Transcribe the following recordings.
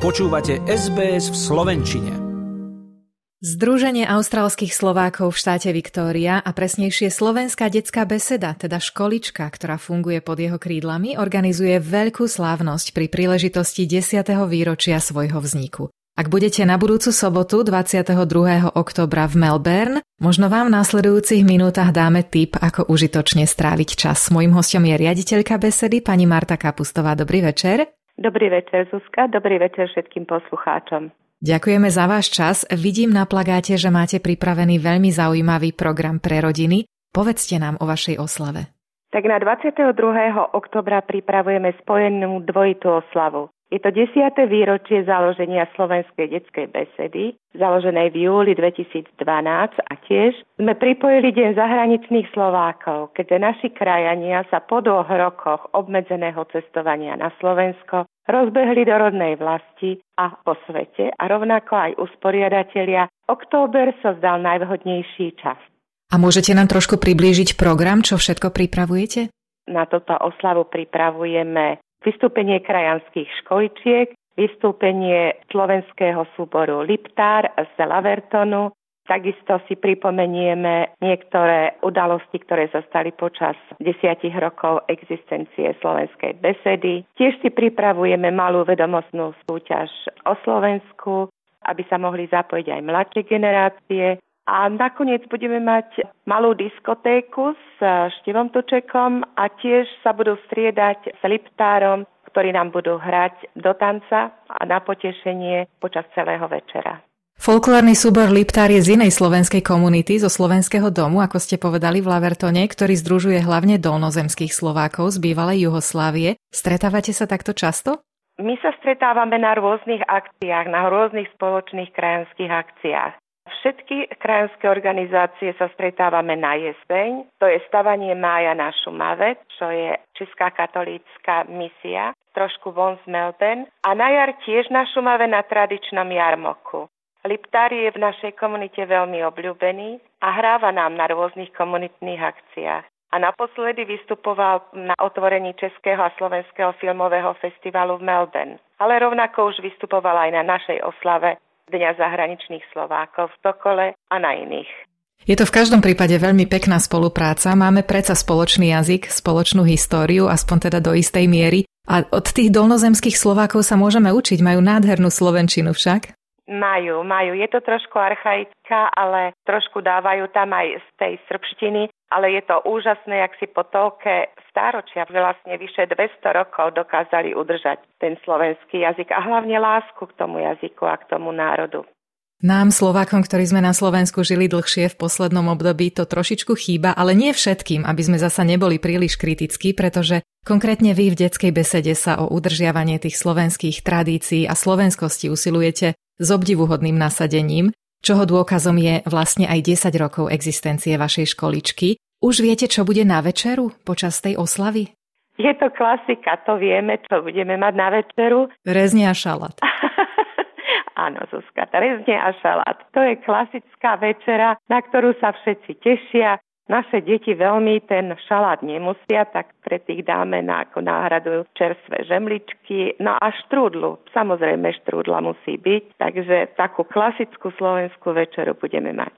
Počúvate SBS v Slovenčine. Združenie austrálskych Slovákov v štáte Viktória a presnejšie Slovenská detská beseda, teda školička, ktorá funguje pod jeho krídlami, organizuje veľkú slávnosť pri príležitosti 10. výročia svojho vzniku. Ak budete na budúcu sobotu 22. oktobra v Melbourne, možno vám v následujúcich minútach dáme tip, ako užitočne stráviť čas. Mojím hostom je riaditeľka besedy, pani Marta Kapustová. Dobrý večer. Dobrý večer, Zuzka. Dobrý večer všetkým poslucháčom. Ďakujeme za váš čas. Vidím na plagáte, že máte pripravený veľmi zaujímavý program pre rodiny. Povedzte nám o vašej oslave. Tak na 22. oktobra pripravujeme spojenú dvojitú oslavu. Je to 10. výročie založenia Slovenskej detskej besedy, založenej v júli 2012 a tiež sme pripojili Deň zahraničných Slovákov, keďže naši krajania sa po dvoch rokoch obmedzeného cestovania na Slovensko rozbehli do rodnej vlasti a po svete a rovnako aj usporiadatelia, október sa zdal najvhodnejší čas. A môžete nám trošku priblížiť program, čo všetko pripravujete? Na toto oslavu pripravujeme vystúpenie krajanských školičiek, vystúpenie slovenského súboru Liptár z Lavertonu, Takisto si pripomenieme niektoré udalosti, ktoré zostali počas desiatich rokov existencie slovenskej besedy. Tiež si pripravujeme malú vedomostnú súťaž o Slovensku, aby sa mohli zapojiť aj mladšie generácie. A nakoniec budeme mať malú diskotéku s Štivom Tučekom a tiež sa budú striedať s Liptárom, ktorí nám budú hrať do tanca a na potešenie počas celého večera. Folklórny súbor Liptár je z inej slovenskej komunity, zo slovenského domu, ako ste povedali v Lavertone, ktorý združuje hlavne dolnozemských Slovákov z bývalej Juhoslávie. Stretávate sa takto často? My sa stretávame na rôznych akciách, na rôznych spoločných krajanských akciách. Všetky krajanské organizácie sa stretávame na jeseň. To je stavanie mája na Šumave, čo je Česká katolícka misia, trošku von z Melbourne. A na jar tiež na Šumave na tradičnom jarmoku. Liptár je v našej komunite veľmi obľúbený a hráva nám na rôznych komunitných akciách. A naposledy vystupoval na otvorení Českého a Slovenského filmového festivalu v Melbourne. Ale rovnako už vystupoval aj na našej oslave Dňa zahraničných Slovákov v Stokole a na iných. Je to v každom prípade veľmi pekná spolupráca. Máme predsa spoločný jazyk, spoločnú históriu, aspoň teda do istej miery. A od tých dolnozemských Slovákov sa môžeme učiť, majú nádhernú slovenčinu však. Majú, majú. Je to trošku archaická, ale trošku dávajú tam aj z tej srbštiny, ale je to úžasné, jak si po toľké stáročia, vlastne vyše 200 rokov dokázali udržať ten slovenský jazyk a hlavne lásku k tomu jazyku a k tomu národu. Nám, Slovákom, ktorí sme na Slovensku žili dlhšie v poslednom období, to trošičku chýba, ale nie všetkým, aby sme zasa neboli príliš kritickí, pretože konkrétne vy v detskej besede sa o udržiavanie tých slovenských tradícií a slovenskosti usilujete s obdivuhodným nasadením, čoho dôkazom je vlastne aj 10 rokov existencie vašej školičky. Už viete, čo bude na večeru počas tej oslavy? Je to klasika, to vieme, čo budeme mať na večeru. Rezne a šalát. Áno, Zuzka, rezne a šalát. To je klasická večera, na ktorú sa všetci tešia. Naše deti veľmi ten šalát nemusia, tak pre tých dáme na ako náhradu čerstvé žemličky. No a štrúdlu, samozrejme štrúdla musí byť, takže takú klasickú slovenskú večeru budeme mať.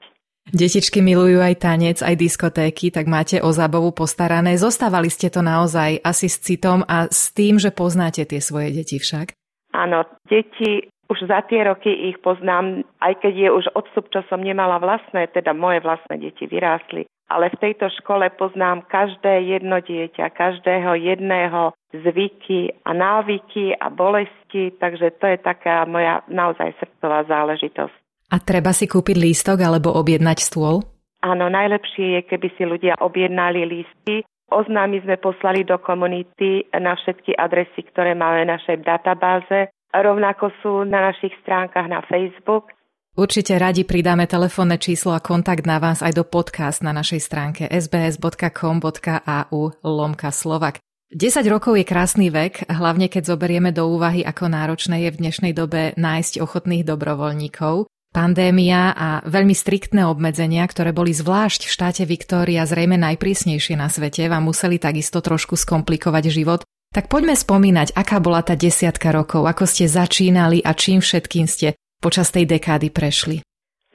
Detičky milujú aj tanec, aj diskotéky, tak máte o zábavu postarané. Zostávali ste to naozaj asi s citom a s tým, že poznáte tie svoje deti však? Áno, deti už za tie roky ich poznám, aj keď je už odstup, čo som nemala vlastné, teda moje vlastné deti vyrástli ale v tejto škole poznám každé jedno dieťa, každého jedného zvyky a návyky a bolesti, takže to je taká moja naozaj srdcová záležitosť. A treba si kúpiť lístok alebo objednať stôl? Áno, najlepšie je, keby si ľudia objednali lístky. Oznámy sme poslali do komunity na všetky adresy, ktoré máme v našej databáze. Rovnako sú na našich stránkach na Facebook Určite radi pridáme telefónne číslo a kontakt na vás aj do podcast na našej stránke sbs.com.au lomka Slovak. 10 rokov je krásny vek, hlavne keď zoberieme do úvahy, ako náročné je v dnešnej dobe nájsť ochotných dobrovoľníkov. Pandémia a veľmi striktné obmedzenia, ktoré boli zvlášť v štáte Viktória zrejme najprísnejšie na svete, vám museli takisto trošku skomplikovať život. Tak poďme spomínať, aká bola tá desiatka rokov, ako ste začínali a čím všetkým ste počas tej dekády prešli.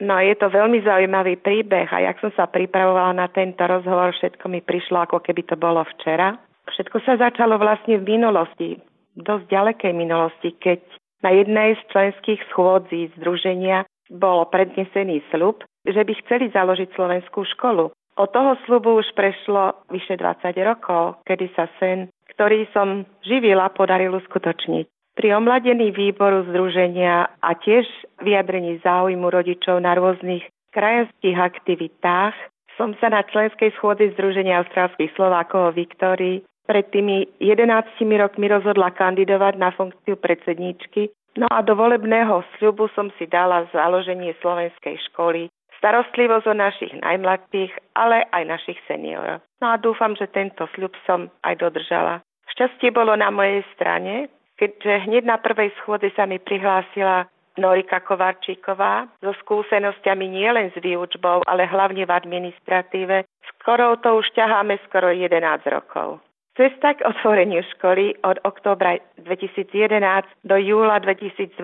No je to veľmi zaujímavý príbeh a jak som sa pripravovala na tento rozhovor, všetko mi prišlo ako keby to bolo včera. Všetko sa začalo vlastne v minulosti, dosť ďalekej minulosti, keď na jednej z členských schôdzí združenia bol prednesený slub, že by chceli založiť slovenskú školu. Od toho slubu už prešlo vyše 20 rokov, kedy sa sen ktorý som živila, podaril uskutočniť. Pri omladení výboru združenia a tiež vyjadrení záujmu rodičov na rôznych krajanských aktivitách som sa na členskej schôdzi Združenia austrálskych Slovákov o Viktórii pred tými 11 rokmi rozhodla kandidovať na funkciu predsedníčky, no a do volebného sľubu som si dala založenie slovenskej školy starostlivosť o našich najmladších, ale aj našich seniorov. No a dúfam, že tento sľub som aj dodržala. Šťastie bolo na mojej strane, keďže hneď na prvej schôdze sa mi prihlásila Norika Kovarčíková so skúsenosťami nielen s výučbou, ale hlavne v administratíve, s ktorou to už ťaháme skoro 11 rokov. Cesta k otvoreniu školy od októbra 2011 do júla 2012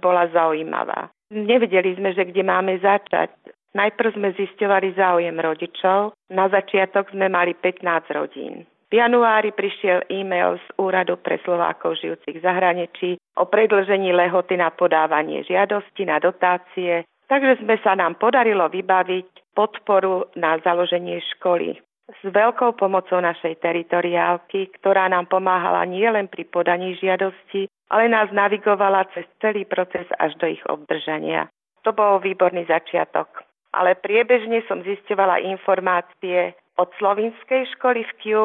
bola zaujímavá. Nevedeli sme, že kde máme začať. Najprv sme zisťovali záujem rodičov, na začiatok sme mali 15 rodín. V januári prišiel e-mail z Úradu pre Slovákov žijúcich v zahraničí o predlžení lehoty na podávanie žiadosti na dotácie, takže sme sa nám podarilo vybaviť podporu na založenie školy. S veľkou pomocou našej teritoriálky, ktorá nám pomáhala nielen pri podaní žiadosti, ale nás navigovala cez celý proces až do ich obdržania. To bol výborný začiatok. Ale priebežne som zisťovala informácie od slovinskej školy v Kiu,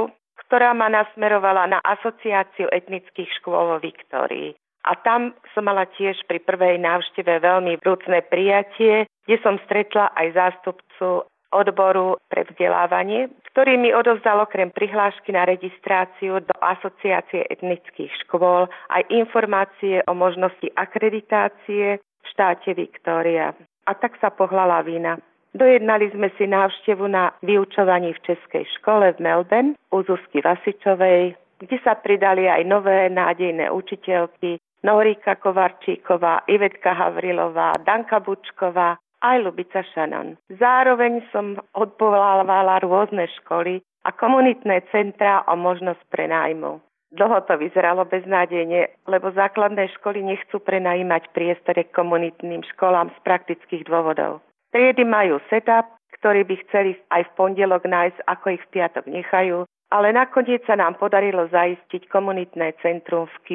ktorá ma nasmerovala na asociáciu etnických škôl vo Viktórii. A tam som mala tiež pri prvej návšteve veľmi vrúcne prijatie, kde som stretla aj zástupcu odboru pre vzdelávanie, ktorý mi odovzdal okrem prihlášky na registráciu do Asociácie etnických škôl aj informácie o možnosti akreditácie v štáte Viktória. A tak sa pohla vína. Dojednali sme si návštevu na vyučovaní v Českej škole v Melbourne u Zuzky Vasičovej, kde sa pridali aj nové nádejné učiteľky Norika Kovarčíková, Ivetka Havrilová, Danka Bučková aj Lubica Šanon. Zároveň som odpolávala rôzne školy a komunitné centrá o možnosť prenájmu. Dlho to vyzeralo beznádejne, lebo základné školy nechcú prenajímať priestore komunitným školám z praktických dôvodov. Triedy majú setup, ktorý by chceli aj v pondelok nájsť, ako ich v piatok nechajú, ale nakoniec sa nám podarilo zaistiť komunitné centrum v Q,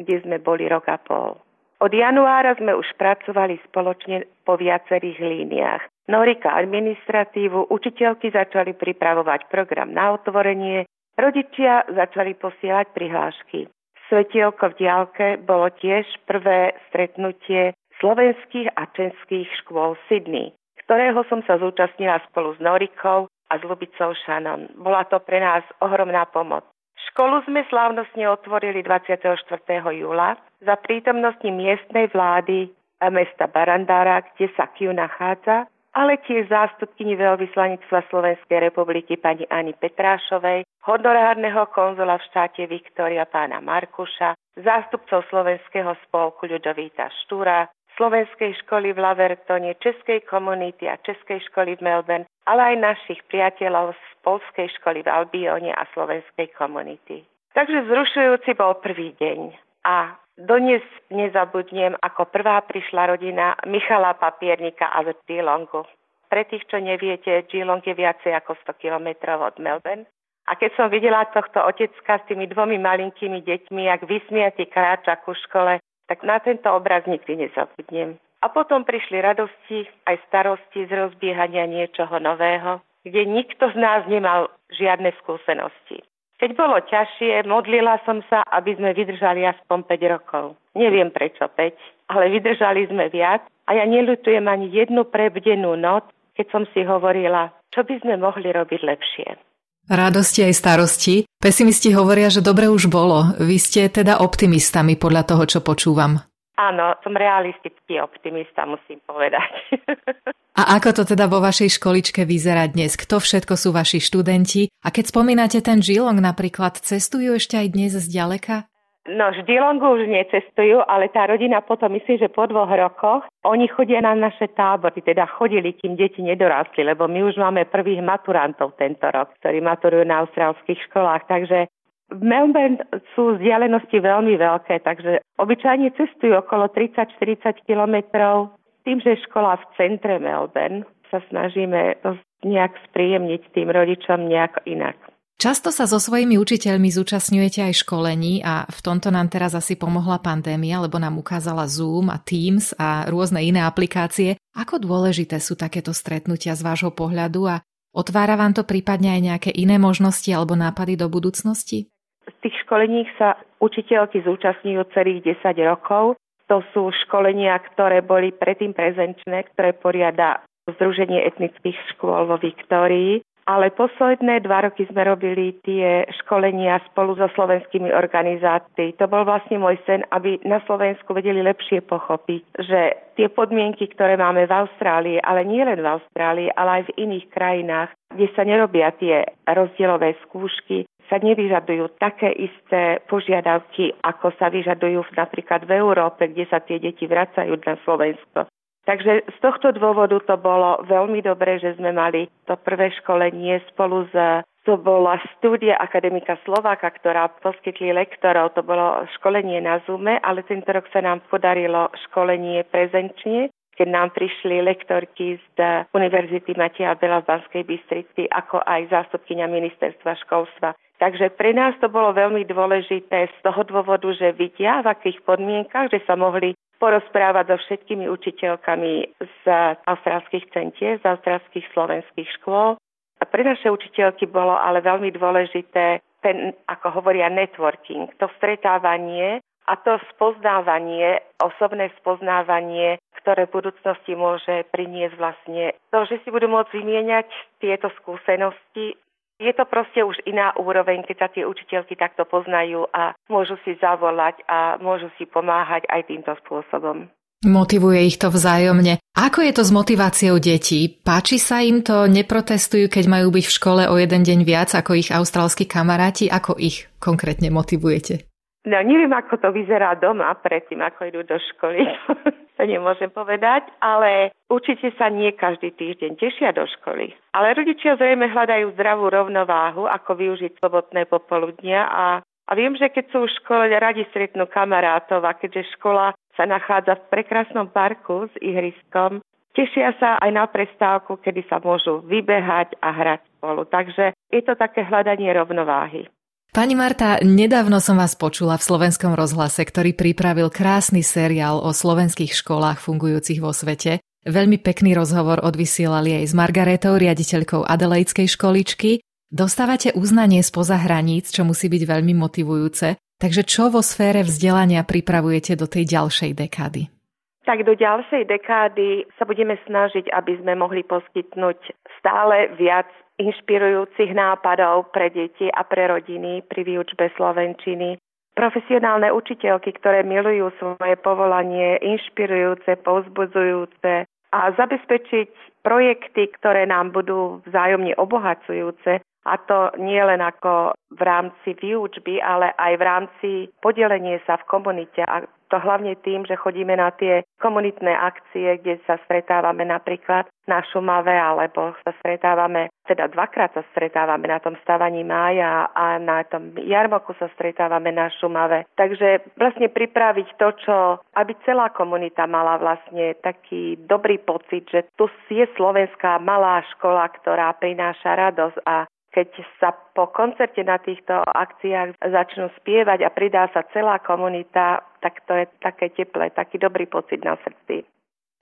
kde sme boli rok a pol. Od januára sme už pracovali spoločne po viacerých líniách. Norika administratívu, učiteľky začali pripravovať program na otvorenie, rodičia začali posielať prihlášky. Svetielko v diálke bolo tiež prvé stretnutie slovenských a českých škôl Sydney, ktorého som sa zúčastnila spolu s Norikou a s Lubicou Šanon. Bola to pre nás ohromná pomoc. Školu sme slávnostne otvorili 24. júla za prítomnosti miestnej vlády mesta Barandára, kde sa Kiu nachádza, ale tiež zástupkyni veľvyslanectva Slovenskej republiky pani Ani Petrášovej, honorárneho konzula v štáte Viktória pána Markuša, zástupcov Slovenského spolku Ľudovíta Štúra, slovenskej školy v Lavertone, českej komunity a českej školy v Melbourne, ale aj našich priateľov z polskej školy v Albione a slovenskej komunity. Takže zrušujúci bol prvý deň a dnes nezabudnem, ako prvá prišla rodina Michala Papiernika a z Geelongu. Pre tých, čo neviete, Geelong je viacej ako 100 kilometrov od Melbourne. A keď som videla tohto otecka s tými dvomi malinkými deťmi, jak vysmiatý kráča ku škole, tak na tento obraz nikdy nezabudnem. A potom prišli radosti aj starosti z rozbiehania niečoho nového, kde nikto z nás nemal žiadne skúsenosti. Keď bolo ťažšie, modlila som sa, aby sme vydržali aspoň 5 rokov. Neviem prečo 5, ale vydržali sme viac a ja nelutujem ani jednu prebdenú noc, keď som si hovorila, čo by sme mohli robiť lepšie. Radosti aj starosti. Pesimisti hovoria, že dobre už bolo. Vy ste teda optimistami podľa toho, čo počúvam. Áno, som realistický optimista, musím povedať. A ako to teda vo vašej školičke vyzerá dnes? Kto všetko sú vaši študenti? A keď spomínate ten žilong napríklad, cestujú ešte aj dnes zďaleka? No, Ždilongu už necestujú, ale tá rodina potom, myslím, že po dvoch rokoch, oni chodia na naše tábory, teda chodili, kým deti nedorástli, lebo my už máme prvých maturantov tento rok, ktorí maturujú na austrálskych školách, takže v Melbourne sú vzdialenosti veľmi veľké, takže obyčajne cestujú okolo 30-40 kilometrov. Tým, že je škola v centre Melbourne, sa snažíme nejak spríjemniť tým rodičom nejak inak. Často sa so svojimi učiteľmi zúčastňujete aj školení a v tomto nám teraz asi pomohla pandémia, lebo nám ukázala Zoom a Teams a rôzne iné aplikácie. Ako dôležité sú takéto stretnutia z vášho pohľadu a otvára vám to prípadne aj nejaké iné možnosti alebo nápady do budúcnosti? Z tých školení sa učiteľky zúčastňujú celých 10 rokov. To sú školenia, ktoré boli predtým prezenčné, ktoré poriada Združenie etnických škôl vo Viktórii ale posledné dva roky sme robili tie školenia spolu so slovenskými organizáciami. To bol vlastne môj sen, aby na Slovensku vedeli lepšie pochopiť, že tie podmienky, ktoré máme v Austrálii, ale nie len v Austrálii, ale aj v iných krajinách, kde sa nerobia tie rozdielové skúšky, sa nevyžadujú také isté požiadavky, ako sa vyžadujú napríklad v Európe, kde sa tie deti vracajú na Slovensko. Takže z tohto dôvodu to bolo veľmi dobré, že sme mali to prvé školenie spolu s to bola štúdia Akademika Slováka, ktorá poskytli lektorov. To bolo školenie na Zume, ale tento rok sa nám podarilo školenie prezenčne, keď nám prišli lektorky z Univerzity Matia Bela v Banskej Bystrici, ako aj zástupkynia ministerstva školstva. Takže pre nás to bolo veľmi dôležité z toho dôvodu, že vidia, v akých podmienkach, že sa mohli porozprávať so všetkými učiteľkami z austrálskych centier, z austrálskych slovenských škôl. A pre naše učiteľky bolo ale veľmi dôležité ten, ako hovoria, networking, to stretávanie a to spoznávanie, osobné spoznávanie, ktoré v budúcnosti môže priniesť vlastne to, že si budú môcť vymieňať tieto skúsenosti je to proste už iná úroveň, keď sa tie učiteľky takto poznajú a môžu si zavolať a môžu si pomáhať aj týmto spôsobom. Motivuje ich to vzájomne. Ako je to s motiváciou detí? Páči sa im to, neprotestujú, keď majú byť v škole o jeden deň viac ako ich austrálsky kamaráti? Ako ich konkrétne motivujete? No neviem, ako to vyzerá doma predtým, ako idú do školy. to nemôžem povedať, ale určite sa nie každý týždeň tešia do školy. Ale rodičia zrejme hľadajú zdravú rovnováhu, ako využiť sobotné popoludnia a, a viem, že keď sú v škole, radi stretnú kamarátov a keďže škola sa nachádza v prekrásnom parku s ihriskom, tešia sa aj na prestávku, kedy sa môžu vybehať a hrať spolu. Takže je to také hľadanie rovnováhy. Pani Marta, nedávno som vás počula v slovenskom rozhlase, ktorý pripravil krásny seriál o slovenských školách fungujúcich vo svete. Veľmi pekný rozhovor odvysielali aj s Margaretou, riaditeľkou Adelaidskej školičky. Dostávate uznanie spoza hraníc, čo musí byť veľmi motivujúce. Takže čo vo sfére vzdelania pripravujete do tej ďalšej dekády? Tak do ďalšej dekády sa budeme snažiť, aby sme mohli poskytnúť stále viac inšpirujúcich nápadov pre deti a pre rodiny pri výučbe slovenčiny. Profesionálne učiteľky, ktoré milujú svoje povolanie, inšpirujúce, povzbudzujúce a zabezpečiť projekty, ktoré nám budú vzájomne obohacujúce a to nie len ako v rámci výučby, ale aj v rámci podelenie sa v komunite a to hlavne tým, že chodíme na tie komunitné akcie, kde sa stretávame napríklad na Šumave, alebo sa stretávame, teda dvakrát sa stretávame na tom stavaní mája a na tom jarmoku sa stretávame na Šumave. Takže vlastne pripraviť to, čo, aby celá komunita mala vlastne taký dobrý pocit, že tu je slovenská malá škola, ktorá prináša radosť a keď sa po koncerte na týchto akciách začnú spievať a pridá sa celá komunita, tak to je také teplé, taký dobrý pocit na srdci.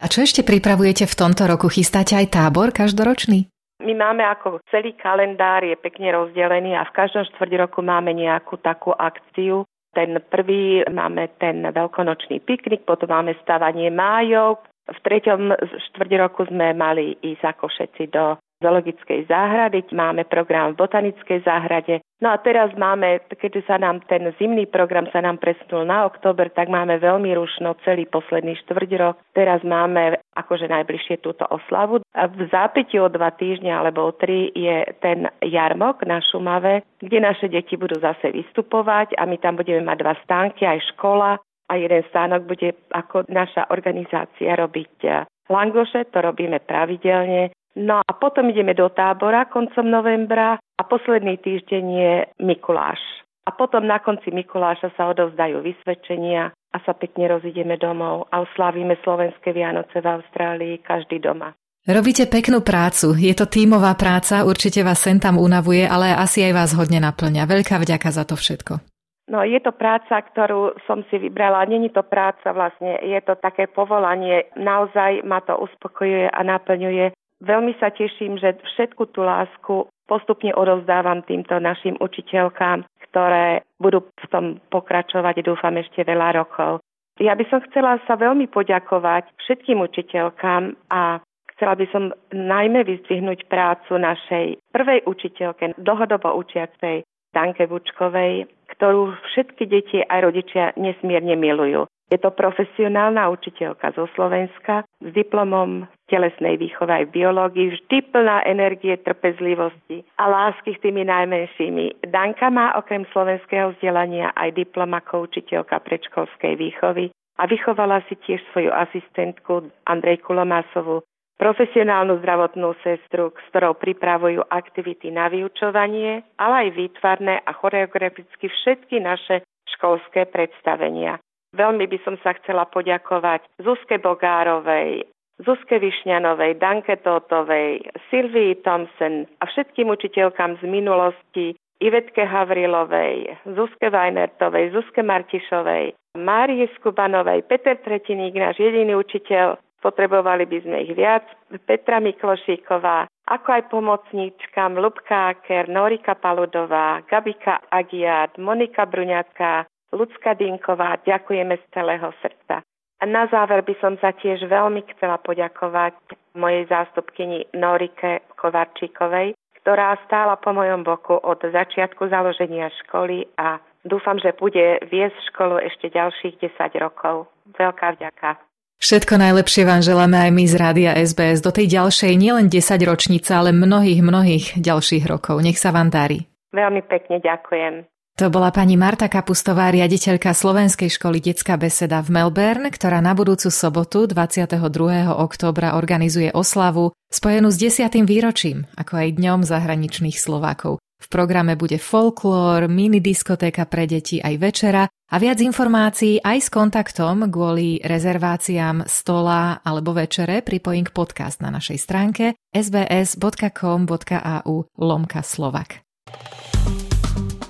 A čo ešte pripravujete v tomto roku? Chystáte aj tábor každoročný? My máme ako celý kalendár je pekne rozdelený a v každom štvrť roku máme nejakú takú akciu. Ten prvý máme ten veľkonočný piknik, potom máme stavanie májov. V treťom štvrť roku sme mali ísť ako všetci do zoologickej záhrady, máme program v botanickej záhrade, No a teraz máme, keďže sa nám ten zimný program sa nám presunul na október, tak máme veľmi rušno celý posledný štvrť rok. Teraz máme akože najbližšie túto oslavu. A v zápäti o dva týždňa alebo o tri je ten jarmok na Šumave, kde naše deti budú zase vystupovať a my tam budeme mať dva stánky, aj škola a jeden stánok bude ako naša organizácia robiť eh, langoše, to robíme pravidelne. No a potom ideme do tábora koncom novembra a posledný týždeň je Mikuláš. A potom na konci Mikuláša sa odovzdajú vysvedčenia a sa pekne rozideme domov a oslávime slovenské Vianoce v Austrálii každý doma. Robíte peknú prácu, je to tímová práca, určite vás sem tam unavuje, ale asi aj vás hodne naplňa. Veľká vďaka za to všetko. No je to práca, ktorú som si vybrala. Není to práca vlastne, je to také povolanie. Naozaj ma to uspokojuje a naplňuje Veľmi sa teším, že všetku tú lásku postupne odovzdávam týmto našim učiteľkám, ktoré budú v tom pokračovať, dúfam, ešte veľa rokov. Ja by som chcela sa veľmi poďakovať všetkým učiteľkám a chcela by som najmä vyzdvihnúť prácu našej prvej učiteľke, dlhodobo učiacej Danke Vučkovej, ktorú všetky deti aj rodičia nesmierne milujú. Je to profesionálna učiteľka zo Slovenska s diplomom telesnej výchove aj v biológii, vždy plná energie, trpezlivosti a lásky s tými najmenšími. Danka má okrem slovenského vzdelania aj diplom ako učiteľka predškolskej výchovy a vychovala si tiež svoju asistentku Andrejku Lomásovu, profesionálnu zdravotnú sestru, s ktorou pripravujú aktivity na vyučovanie, ale aj výtvarné a choreograficky všetky naše školské predstavenia. Veľmi by som sa chcela poďakovať Zuzke Bogárovej, Zuzke Višňanovej, Danke Tótovej, Silvii Thompson a všetkým učiteľkám z minulosti, Ivetke Havrilovej, Zuzke Vajnertovej, Zuzke Martišovej, Márie Skubanovej, Peter Tretiník, náš jediný učiteľ, potrebovali by sme ich viac, Petra Miklošíková, ako aj pomocníčkam Lubka Aker, Norika Paludová, Gabika Agiat, Monika Bruňacká, Lucka Dinková, ďakujeme z celého srdca. A na záver by som sa tiež veľmi chcela poďakovať mojej zástupkyni Norike Kovarčíkovej, ktorá stála po mojom boku od začiatku založenia školy a dúfam, že bude viesť školu ešte ďalších 10 rokov. Veľká vďaka. Všetko najlepšie vám želáme aj my z Rádia SBS do tej ďalšej nielen 10 ročnice, ale mnohých, mnohých ďalších rokov. Nech sa vám darí. Veľmi pekne ďakujem. To bola pani Marta Kapustová, riaditeľka Slovenskej školy Detská beseda v Melbourne, ktorá na budúcu sobotu 22. októbra organizuje oslavu spojenú s desiatým výročím, ako aj Dňom zahraničných Slovákov. V programe bude folklór, mini diskotéka pre deti aj večera a viac informácií aj s kontaktom kvôli rezerváciám stola alebo večere pripojím k podcast na našej stránke sbs.com.au lomka slovak.